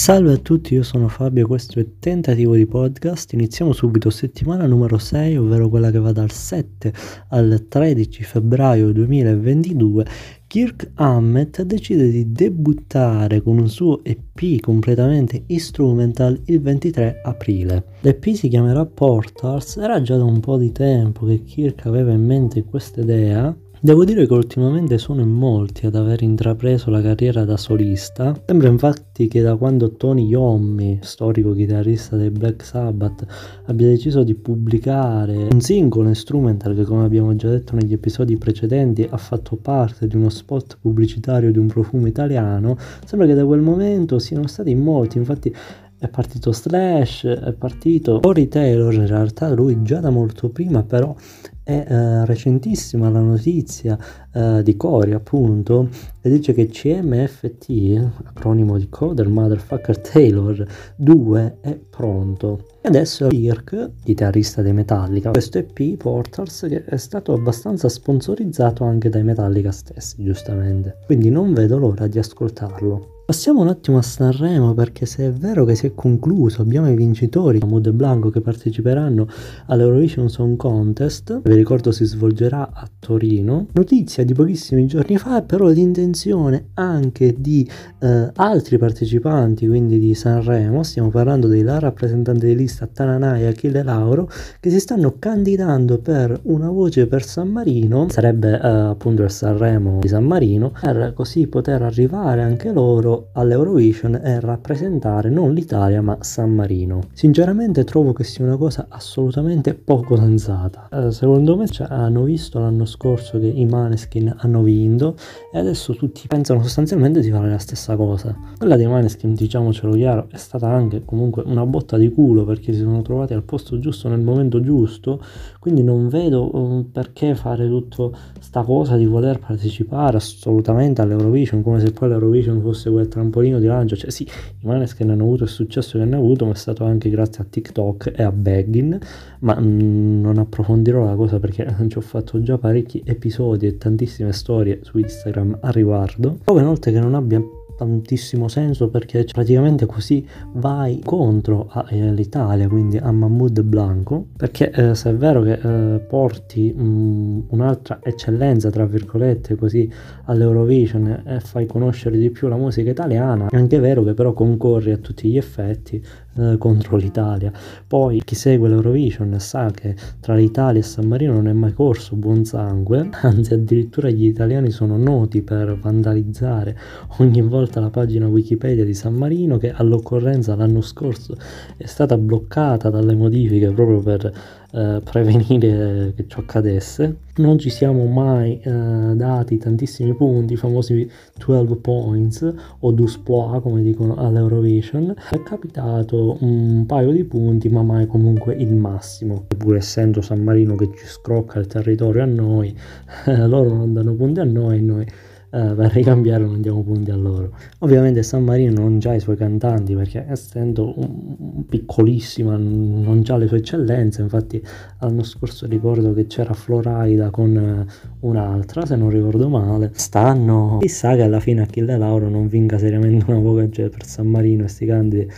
Salve a tutti, io sono Fabio, questo è Tentativo di Podcast. Iniziamo subito settimana numero 6, ovvero quella che va dal 7 al 13 febbraio 2022. Kirk Hammett decide di debuttare con un suo EP completamente instrumental il 23 aprile. L'EP si chiamerà Portals, era già da un po' di tempo che Kirk aveva in mente questa idea Devo dire che ultimamente sono in molti ad aver intrapreso la carriera da solista. Sembra infatti che da quando Tony Iommi, storico chitarrista dei Black Sabbath, abbia deciso di pubblicare un singolo instrumental che come abbiamo già detto negli episodi precedenti ha fatto parte di uno spot pubblicitario di un profumo italiano, sembra che da quel momento siano stati molti, infatti è partito Slash, è partito Cory Taylor, in realtà lui già da molto prima, però è eh, recentissima la notizia eh, di Cory appunto, e dice che CMFT, acronimo di Coder Motherfucker Taylor 2, è pronto. E adesso Kirk, chitarrista dei Metallica, questo EP Portals che è stato abbastanza sponsorizzato anche dai Metallica stessi, giustamente. Quindi non vedo l'ora di ascoltarlo. Passiamo un attimo a Sanremo perché se è vero che si è concluso, abbiamo i vincitori, Mood e Blanco che parteciperanno all'Eurovision Song Contest, vi ricordo si svolgerà a Torino. Notizia di pochissimi giorni fa però l'intenzione anche di eh, altri partecipanti, quindi di Sanremo, stiamo parlando della rappresentante di lista Tananai e Achille Lauro, che si stanno candidando per una voce per San Marino, sarebbe eh, appunto il Sanremo di San Marino, per così poter arrivare anche loro all'Eurovision e rappresentare non l'Italia ma San Marino. Sinceramente trovo che sia una cosa assolutamente poco sensata. Eh, secondo me cioè, hanno visto l'anno scorso che i Maneskin hanno vinto e adesso tutti pensano sostanzialmente di fare la stessa cosa. Quella dei Maneskin, diciamocelo chiaro, è stata anche comunque una botta di culo perché si sono trovati al posto giusto nel momento giusto, quindi non vedo um, perché fare tutta sta cosa di voler partecipare assolutamente all'Eurovision come se poi l'Eurovision fosse quel trampolino di lancio, cioè sì, i Maneskin hanno avuto il successo che hanno avuto, ma è stato anche grazie a TikTok e a Baggin, ma mm, non approfondirò la cosa perché ci ho fatto già parecchi episodi e tantissime storie su Instagram a riguardo. Poi inoltre che non abbia tantissimo senso perché praticamente così vai contro all'Italia, quindi a Mahmoud Blanco, perché eh, se è vero che eh, porti um, un'altra eccellenza, tra virgolette, così all'Eurovision e fai conoscere di più la musica italiana, è anche vero che però concorri a tutti gli effetti eh, contro l'Italia. Poi chi segue l'Eurovision sa che tra l'Italia e San Marino non è mai corso buon sangue, anzi addirittura gli italiani sono noti per vandalizzare ogni volta la pagina Wikipedia di San Marino che all'occorrenza l'anno scorso è stata bloccata dalle modifiche proprio per eh, prevenire che ciò accadesse. Non ci siamo mai eh, dati tantissimi punti, i famosi 12 points o 12 points come dicono all'Eurovision. È capitato un paio di punti, ma mai comunque il massimo. Pur essendo San Marino che ci scrocca il territorio a noi, loro non danno punti a noi e noi eh, per ricambiare non diamo punti a loro. Ovviamente San Marino non ha i suoi cantanti perché essendo un, piccolissima non ha le sue eccellenze, infatti l'anno scorso ricordo che c'era Floraida con eh, un'altra, se non ricordo male. Stanno, chissà che alla fine Achille Lauro non vinca seriamente una voce per San Marino e sti candidi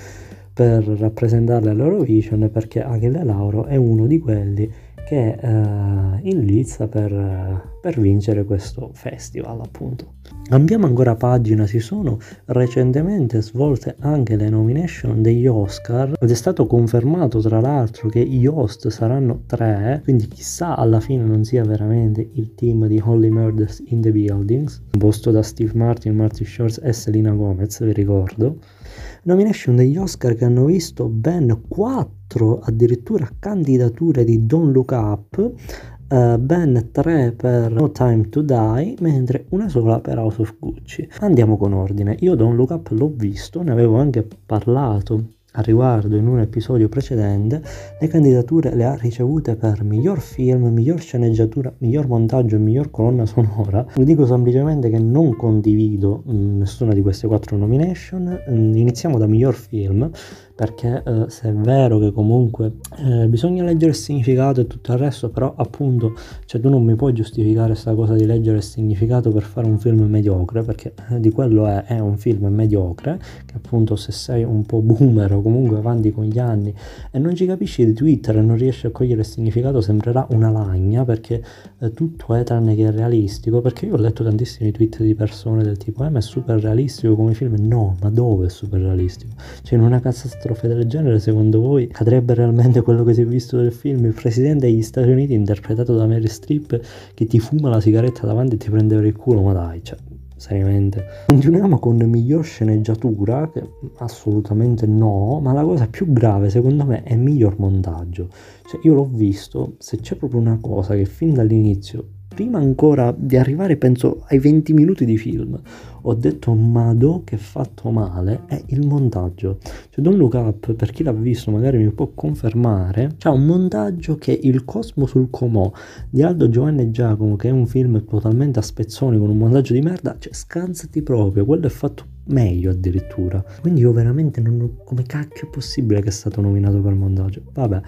per rappresentarle all'Eurovision perché Achille Lauro è uno di quelli che eh, inizia per, per, vincere questo festival appunto. Cambiamo ancora pagina, si sono recentemente svolte anche le nomination degli Oscar ed è stato confermato tra l'altro che gli host saranno tre, quindi chissà alla fine non sia veramente il team di Holy Murders in the Buildings, composto da Steve Martin, Martin Shorts e Selena Gomez, vi ricordo. Nomination degli Oscar che hanno visto ben quattro addirittura candidature di Don't Look Up, Uh, ben 3 per No Time to Die, mentre una sola per House of Gucci. Andiamo con ordine. Io Don't Look Up l'ho visto, ne avevo anche parlato a riguardo in un episodio precedente, le candidature le ha ricevute per miglior film, miglior sceneggiatura, miglior montaggio e miglior colonna sonora. Vi dico semplicemente che non condivido mm, nessuna di queste quattro nomination. Mm, iniziamo da miglior film perché eh, se è vero che comunque eh, bisogna leggere il significato e tutto il resto, però appunto cioè tu non mi puoi giustificare questa cosa di leggere il significato per fare un film mediocre, perché eh, di quello è, è un film mediocre, che appunto se sei un po' boomer comunque avanti con gli anni e non ci capisci di Twitter e non riesci a cogliere il significato, sembrerà una lagna perché eh, tutto è tranne che realistico, perché io ho letto tantissimi tweet di persone del tipo, eh ma è super realistico come film, no, ma dove è super realistico? Cioè in una catastrofe del genere, secondo voi cadrebbe realmente quello che si è visto nel film? Il presidente degli Stati Uniti interpretato da Mary Streep che ti fuma la sigaretta davanti e ti prende per il culo, ma dai, cioè, seriamente. Continuiamo con miglior sceneggiatura, che assolutamente no, ma la cosa più grave secondo me è miglior montaggio. Cioè io l'ho visto, se c'è proprio una cosa che fin dall'inizio prima ancora di arrivare penso ai 20 minuti di film ho detto Mado che fatto male è il montaggio. Cioè Don't Look Up per chi l'ha visto magari mi può confermare c'è un montaggio che il Cosmo sul Comò di Aldo Giovanni e Giacomo che è un film totalmente a spezzoni con un montaggio di merda cioè scansati proprio quello è fatto meglio addirittura quindi io veramente non ho come cacchio è possibile che è stato nominato per montaggio vabbè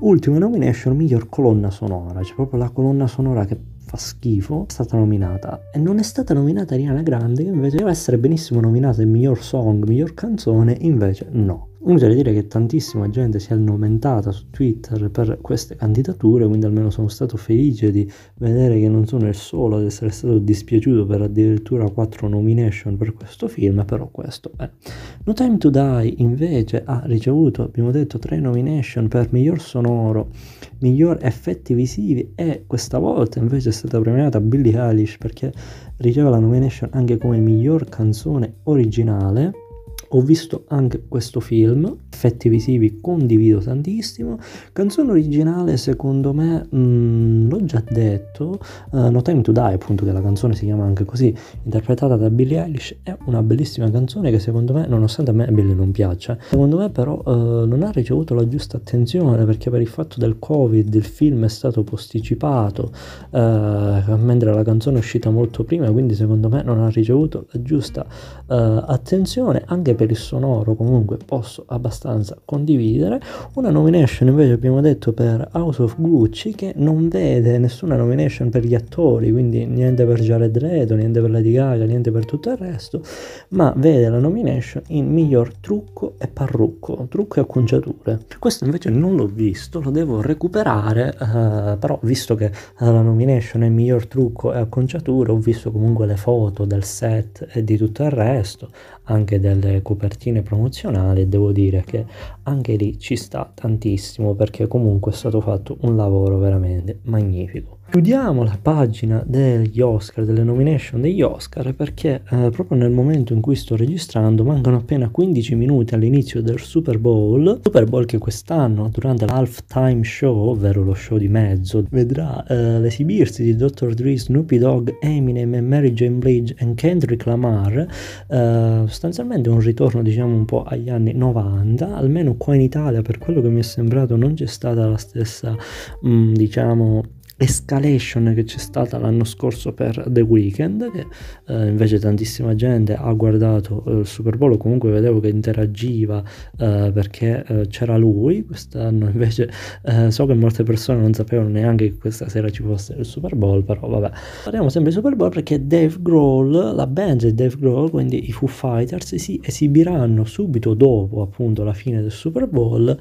ultima nomination miglior colonna sonora cioè proprio la colonna sonora che fa schifo, è stata nominata. E non è stata nominata Ariana Grande, che invece deve essere benissimo nominata in miglior song, miglior canzone, invece no. Inutile dire che tantissima gente si è lamentata su Twitter per queste candidature, quindi almeno sono stato felice di vedere che non sono il solo ad essere stato dispiaciuto per addirittura 4 nomination per questo film, però questo è. No Time to Die invece ha ricevuto, abbiamo detto, 3 nomination per miglior sonoro, miglior effetti visivi e questa volta invece è stata premiata Billie Eilish perché riceve la nomination anche come miglior canzone originale ho visto anche questo film, effetti visivi condivido tantissimo, canzone originale secondo me, mh, mm, l'ho già detto, uh, No Time to Die appunto che la canzone si chiama anche così, interpretata da Billie Eilish, è una bellissima canzone che secondo me, nonostante a me Billie non piaccia, secondo me però uh, non ha ricevuto la giusta attenzione perché per il fatto del covid il film è stato posticipato, uh, mentre la canzone è uscita molto prima, quindi secondo me non ha ricevuto la giusta attenzione anche per il sonoro comunque posso abbastanza condividere. Una nomination invece abbiamo detto per House of Gucci che non vede nessuna nomination per gli attori, quindi niente per Jared Leto, niente per Lady Gaga, niente per tutto il resto, ma vede la nomination in miglior trucco e parrucco, trucco e acconciature. Questo invece non l'ho visto, lo devo recuperare, eh, però visto che la nomination è miglior trucco e acconciature, ho visto comunque le foto del set e di tutto il resto, anche delle copertine promozionali e devo dire che anche lì ci sta tantissimo perché comunque è stato fatto un lavoro veramente magnifico. Chiudiamo la pagina degli Oscar, delle nomination degli Oscar, perché eh, proprio nel momento in cui sto registrando mancano appena 15 minuti all'inizio del Super Bowl. Super Bowl che quest'anno, durante l'halftime show, ovvero lo show di mezzo, vedrà eh, l'esibirsi di Dr. Dre, Snoopy Dogg, Eminem Mary Jane Blige e Kendrick Lamar. Eh, sostanzialmente un ritorno, diciamo, un po' agli anni 90. Almeno qua in Italia, per quello che mi è sembrato, non c'è stata la stessa, mh, mm, diciamo, escalation che c'è stata l'anno scorso per The Weeknd che eh, invece tantissima gente ha guardato eh, il Super Bowl comunque vedevo che interagiva eh, perché eh, c'era lui quest'anno invece eh, so che molte persone non sapevano neanche che questa sera ci fosse il Super Bowl però vabbè. Parliamo sempre di Super Bowl perché Dave Grohl la band di Dave Grohl quindi i Foo Fighters si esibiranno subito dopo appunto la fine del Super Bowl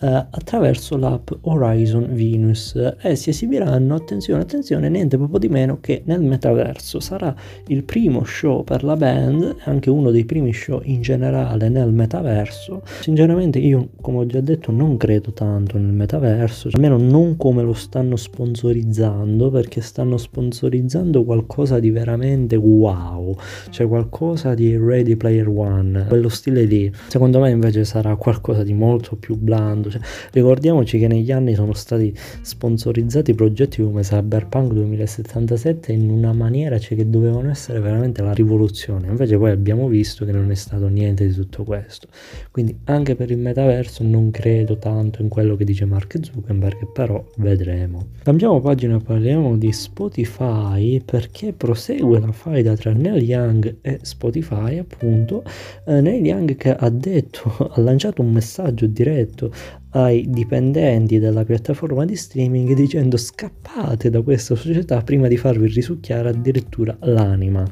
eh, attraverso l'app Horizon Venus e si esibiranno, attenzione, attenzione, niente proprio di meno che nel metaverso. Sarà il primo show per la band, anche uno dei primi show in generale nel metaverso. Sinceramente io, come ho già detto, non credo tanto nel metaverso, almeno non come lo stanno sponsorizzando, perché stanno sponsorizzando qualcosa di veramente wow c'è qualcosa di Ready Player One, quello stile lì. Secondo me invece sarà qualcosa di molto più blando. Cioè, ricordiamoci che negli anni sono stati sponsorizzati progetti come Cyberpunk 2077 in una maniera cioè, che dovevano essere veramente la rivoluzione. Invece poi abbiamo visto che non è stato niente di tutto questo. Quindi anche per il metaverso non credo tanto in quello che dice Mark Zuckerberg, però vedremo. Cambiamo pagina, parliamo di Spotify perché prosegue la faida tra Neil Young e Spotify, appunto. Eh, Neil Young che ha detto, ha lanciato un messaggio diretto ai dipendenti della piattaforma di streaming dicendo scappate da questa società prima di farvi risucchiare addirittura l'anima.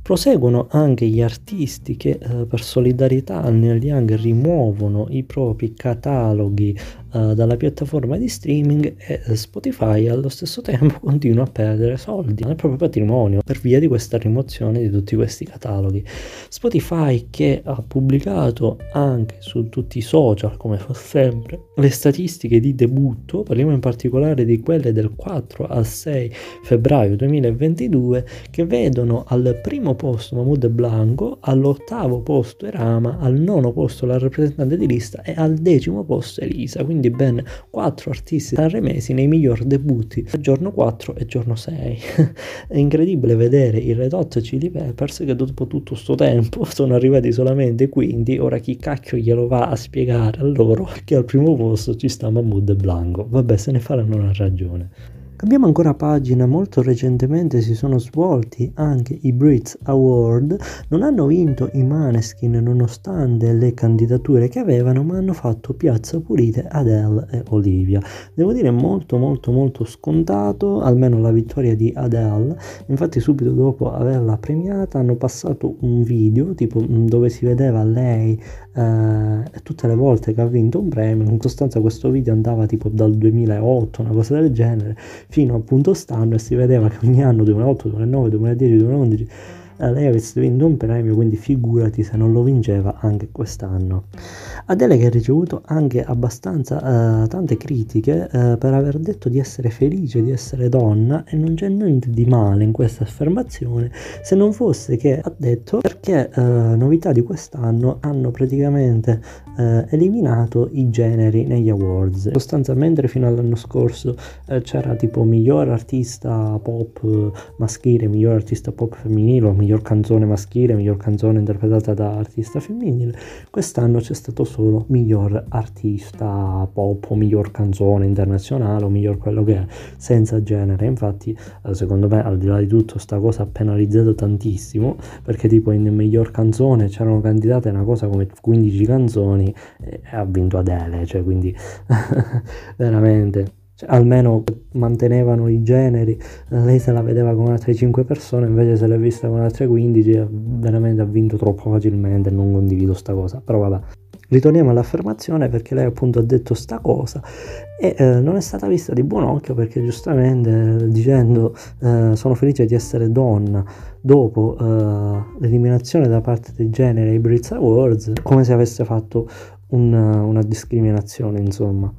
Proseguono anche gli artisti che eh, per solidarietà a Neil Young rimuovono i propri cataloghi eh, dalla piattaforma di streaming e Spotify allo stesso tempo continua a perdere soldi nel proprio patrimonio per via di questa rimozione di tutti questi cataloghi. Spotify che ha pubblicato anche su tutti i social, come fa sempre, le statistiche di debutto, parliamo in particolare di quelle del 4 al 6 febbraio 2022, che vedono al primo posto Mahmoud Blanco, all'ottavo posto Erama, al nono posto la rappresentante di lista e al decimo posto Elisa. Quindi quindi ben 4 artisti sanremesi nei miglior debutti giorno 4 e giorno 6. È incredibile vedere i Red Hot Chili Peppers che dopo tutto sto tempo sono arrivati solamente quindi, ora chi cacchio glielo va a spiegare a loro che al primo posto ci sta Mahmoud Blanco. Vabbè, se ne faranno una ragione. Cambiamo ancora pagina, molto recentemente si sono svolti anche i Brits Award, non hanno vinto i Maneskin nonostante le candidature che avevano, ma hanno fatto piazza pulite Adele e Olivia. Devo dire molto molto molto scontato, almeno la vittoria di Adele, infatti subito dopo averla premiata hanno passato un video tipo dove si vedeva lei eh, tutte le volte che ha vinto un premio, in sostanza questo video andava tipo dal 2008, una cosa del genere, fino appunto stanno e si vedeva che ogni anno 2008, 2009, 2010, 2011 eh, lei avesse vinto un premio, quindi figurati se non lo vinceva anche quest'anno. Adele che ha ricevuto anche abbastanza eh, tante critiche eh, per aver detto di essere felice di essere donna e non c'è niente di male in questa affermazione se non fosse che ha detto perché eh, novità di quest'anno hanno praticamente eh, eliminato i generi negli awards. Sostanzialmente fino all'anno scorso eh, c'era tipo miglior artista pop maschile, miglior artista pop femminile, miglior canzone maschile, miglior canzone interpretata da artista femminile. Quest'anno c'è stato solo miglior artista pop o miglior canzone internazionale o miglior quello che è, senza genere. Infatti, eh, secondo me, al di là di tutto, sta cosa ha penalizzato tantissimo perché tipo in miglior canzone c'erano candidate una cosa come 15 canzoni e ha vinto Adele, cioè quindi veramente cioè, almeno mantenevano i generi, lei se la vedeva con altre 5 persone, invece se l'ha vista con altre 15, veramente ha vinto troppo facilmente, non condivido sta cosa, però vabbè. Ritorniamo all'affermazione perché lei appunto ha detto sta cosa e eh, non è stata vista di buon occhio perché giustamente dicendo eh, sono felice di essere donna dopo eh, l'eliminazione da parte dei generi ai Brits Awards come se avesse fatto un, una discriminazione insomma.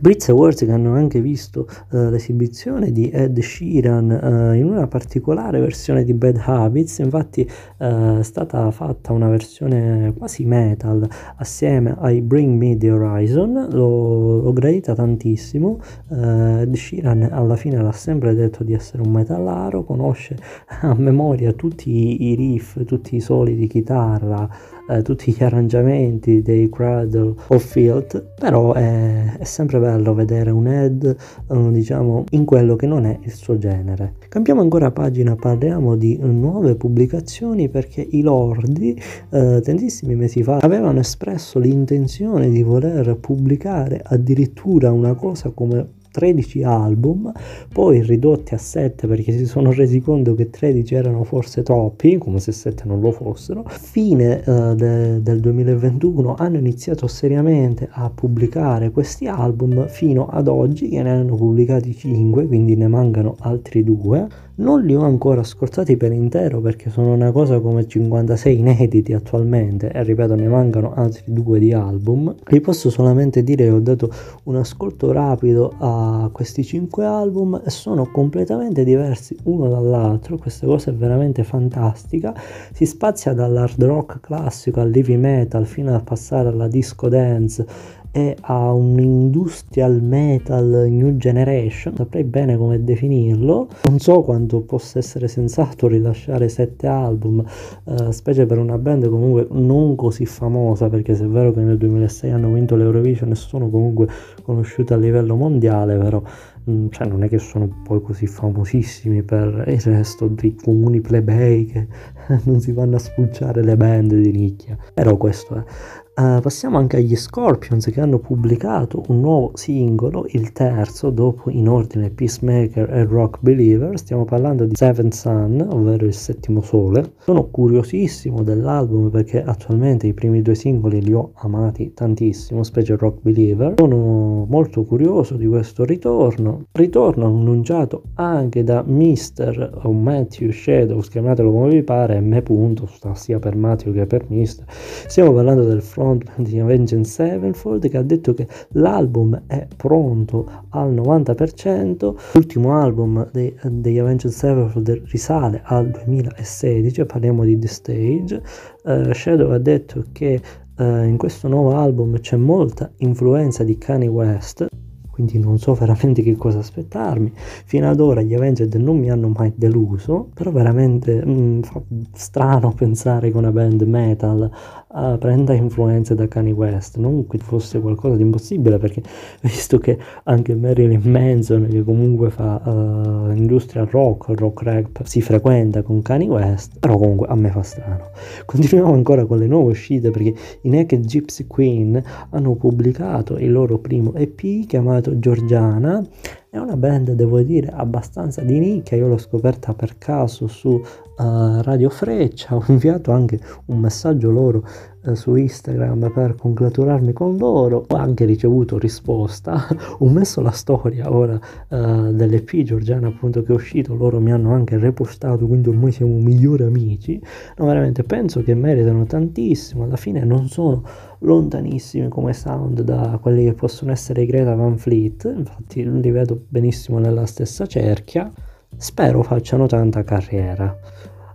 Brits Awards che hanno anche visto uh, l'esibizione di Ed Sheeran uh, in una particolare versione di Bad Habits, infatti uh, è stata fatta una versione quasi metal assieme ai Bring Me The Horizon, l'ho, l'ho gradita tantissimo, Ed Sheeran alla fine l'ha sempre detto di essere un metallaro, conosce a memoria tutti i riff, tutti i soli di chitarra, eh, tutti gli arrangiamenti dei Cradle of Field, però è, è sempre bello vedere un Ed, eh, diciamo, in quello che non è il suo genere. Cambiamo ancora pagina, parliamo di nuove pubblicazioni perché i Lordi eh, tantissimi mesi fa avevano espresso l'intenzione di voler pubblicare addirittura una cosa come 13 album, poi ridotti a 7 perché si sono resi conto che 13 erano forse troppi, come se 7 non lo fossero. Fine uh, de- del 2021 hanno iniziato seriamente a pubblicare questi album fino ad oggi che ne hanno pubblicati 5, quindi ne mancano altri due. Non li ho ancora ascoltati per intero perché sono una cosa come 56 inediti attualmente e ripeto ne mancano altri due di album. Vi posso solamente dire che ho dato un ascolto rapido a questi cinque album sono completamente diversi uno dall'altro, questa cosa è veramente fantastica, si spazia dall'hard rock classico al heavy metal fino a passare alla disco dance e a un industrial metal new generation, saprei bene come definirlo. Non so quanto possa essere sensato rilasciare sette album, eh, specie per una band comunque non così famosa, perché se è vero che nel 2006 hanno vinto l'Eurovision e sono comunque conosciute a livello mondiale, però mm, cioè non è che sono poi così famosissimi per il resto dei comuni plebei che non si vanno a spulciare le band di nicchia. Però questo è. Uh, passiamo anche agli Scorpions che hanno pubblicato un nuovo singolo, il terzo, dopo in ordine Peacemaker e Rock Believer. Stiamo parlando di Seventh Sun, ovvero il settimo sole. Sono curiosissimo dell'album perché attualmente i primi due singoli li ho amati tantissimo, specie Rock Believer. Sono molto curioso di questo ritorno. Ritorno annunciato anche da Mr. o Matthew Shadows, chiamatelo come vi pare, M. Punto, sia per Matthew che per Mr. Stiamo parlando del front frontman di Avenged Sevenfold che ha detto che l'album è pronto al 90%, l'ultimo album dei, degli Avenged Sevenfold risale al 2016, parliamo di The Stage, uh, Shadow ha detto che uh, in questo nuovo album c'è molta influenza di Kanye West, quindi non so veramente che cosa aspettarmi. Fino ad ora gli Avenged non mi hanno mai deluso, però veramente mh, mm, fa strano pensare che una band metal uh, prenda influenze da Kanye West, non che fosse qualcosa di impossibile perché visto che anche Marilyn Manson che comunque fa uh, industrial rock, rock rap si frequenta con Kanye West, però comunque a me fa strano. Continuiamo ancora con le nuove uscite perché i Naked Gypsy Queen hanno pubblicato il loro primo EP chiamato Georgiana è una band, devo dire, abbastanza di nicchia. Io l'ho scoperta per caso su uh, Radio Freccia. Ho inviato anche un messaggio loro su Instagram per congratularmi con loro. Ho anche ricevuto risposta. ho messo la storia ora uh, dell'EP Giorgiana, appunto, che è uscito. Loro mi hanno anche repostato, quindi ormai siamo migliori amici. No, veramente penso che meritano tantissimo. Alla fine non sono lontanissimi come sound da quelli che possono essere i Greta Van Fleet. Infatti, li vedo benissimo nella stessa cerchia, spero facciano tanta carriera.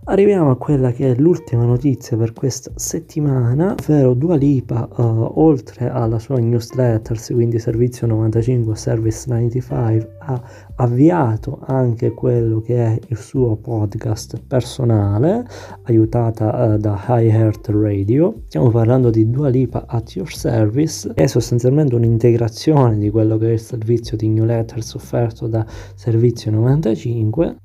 Arriviamo a quella che è l'ultima notizia per questa settimana, ovvero Dua Lipa, uh, oltre alla sua newsletter, quindi servizio 95 Service 95, ha avviato anche quello che è il suo podcast personale, aiutata uh, da High Heart Radio. Stiamo parlando di Dua Lipa at Your Service, è sostanzialmente un'integrazione di quello che è il servizio di newsletters offerto da Servizio 95.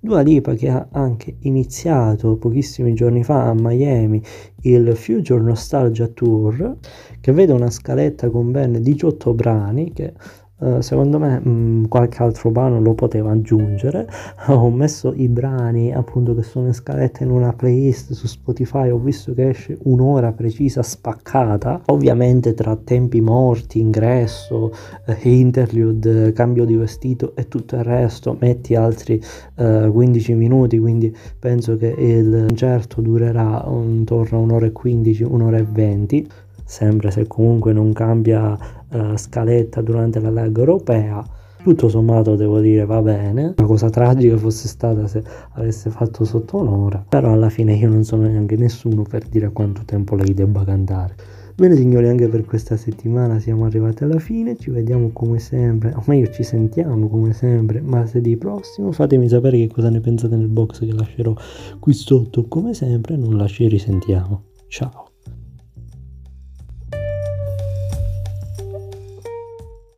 Dua Lipa che ha anche iniziato pochissimi giorni fa a Miami il Future Nostalgia Tour che vede una scaletta con ben 18 brani che Uh, secondo me mh, mm, qualche altro brano lo poteva aggiungere. Ho messo i brani appunto che sono in scaletta in una playlist su Spotify. Ho visto che esce un'ora precisa spaccata. Ovviamente tra tempi morti ingresso eh, interlude cambio di vestito e tutto il resto metti altri eh, 15 minuti. Quindi penso che il concerto durerà intorno a un'ora e 15 un'ora e 20 sempre se comunque non cambia uh, scaletta durante la Lega europea. Tutto sommato devo dire va bene, la cosa tragica fosse stata se avesse fatto sotto un'ora, però alla fine io non sono neanche nessuno per dire quanto tempo lei debba cantare. Bene signori, anche per questa settimana siamo arrivati alla fine, ci vediamo come sempre, o meglio ci sentiamo come sempre martedì prossimo, fatemi sapere che cosa ne pensate nel box che lascerò qui sotto come sempre, non lasci risentiamo. Ciao!